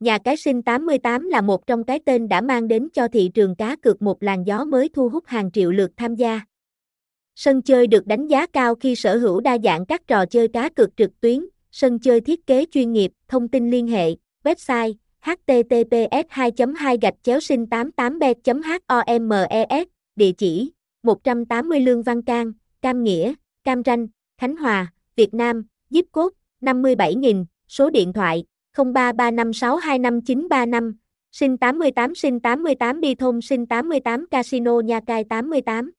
Nhà cái sinh 88 là một trong cái tên đã mang đến cho thị trường cá cược một làn gió mới thu hút hàng triệu lượt tham gia. Sân chơi được đánh giá cao khi sở hữu đa dạng các trò chơi cá cược trực tuyến, sân chơi thiết kế chuyên nghiệp, thông tin liên hệ, website https 2 2 gạch chéo sinh 88 bet homes địa chỉ 180 Lương Văn Can, Cam Nghĩa, Cam Ranh, Khánh Hòa, Việt Nam, zip code 57.000, số điện thoại 0335625935, sinh 88 sinh 88 Bi thôn sinh 88 casino Nha Cai 88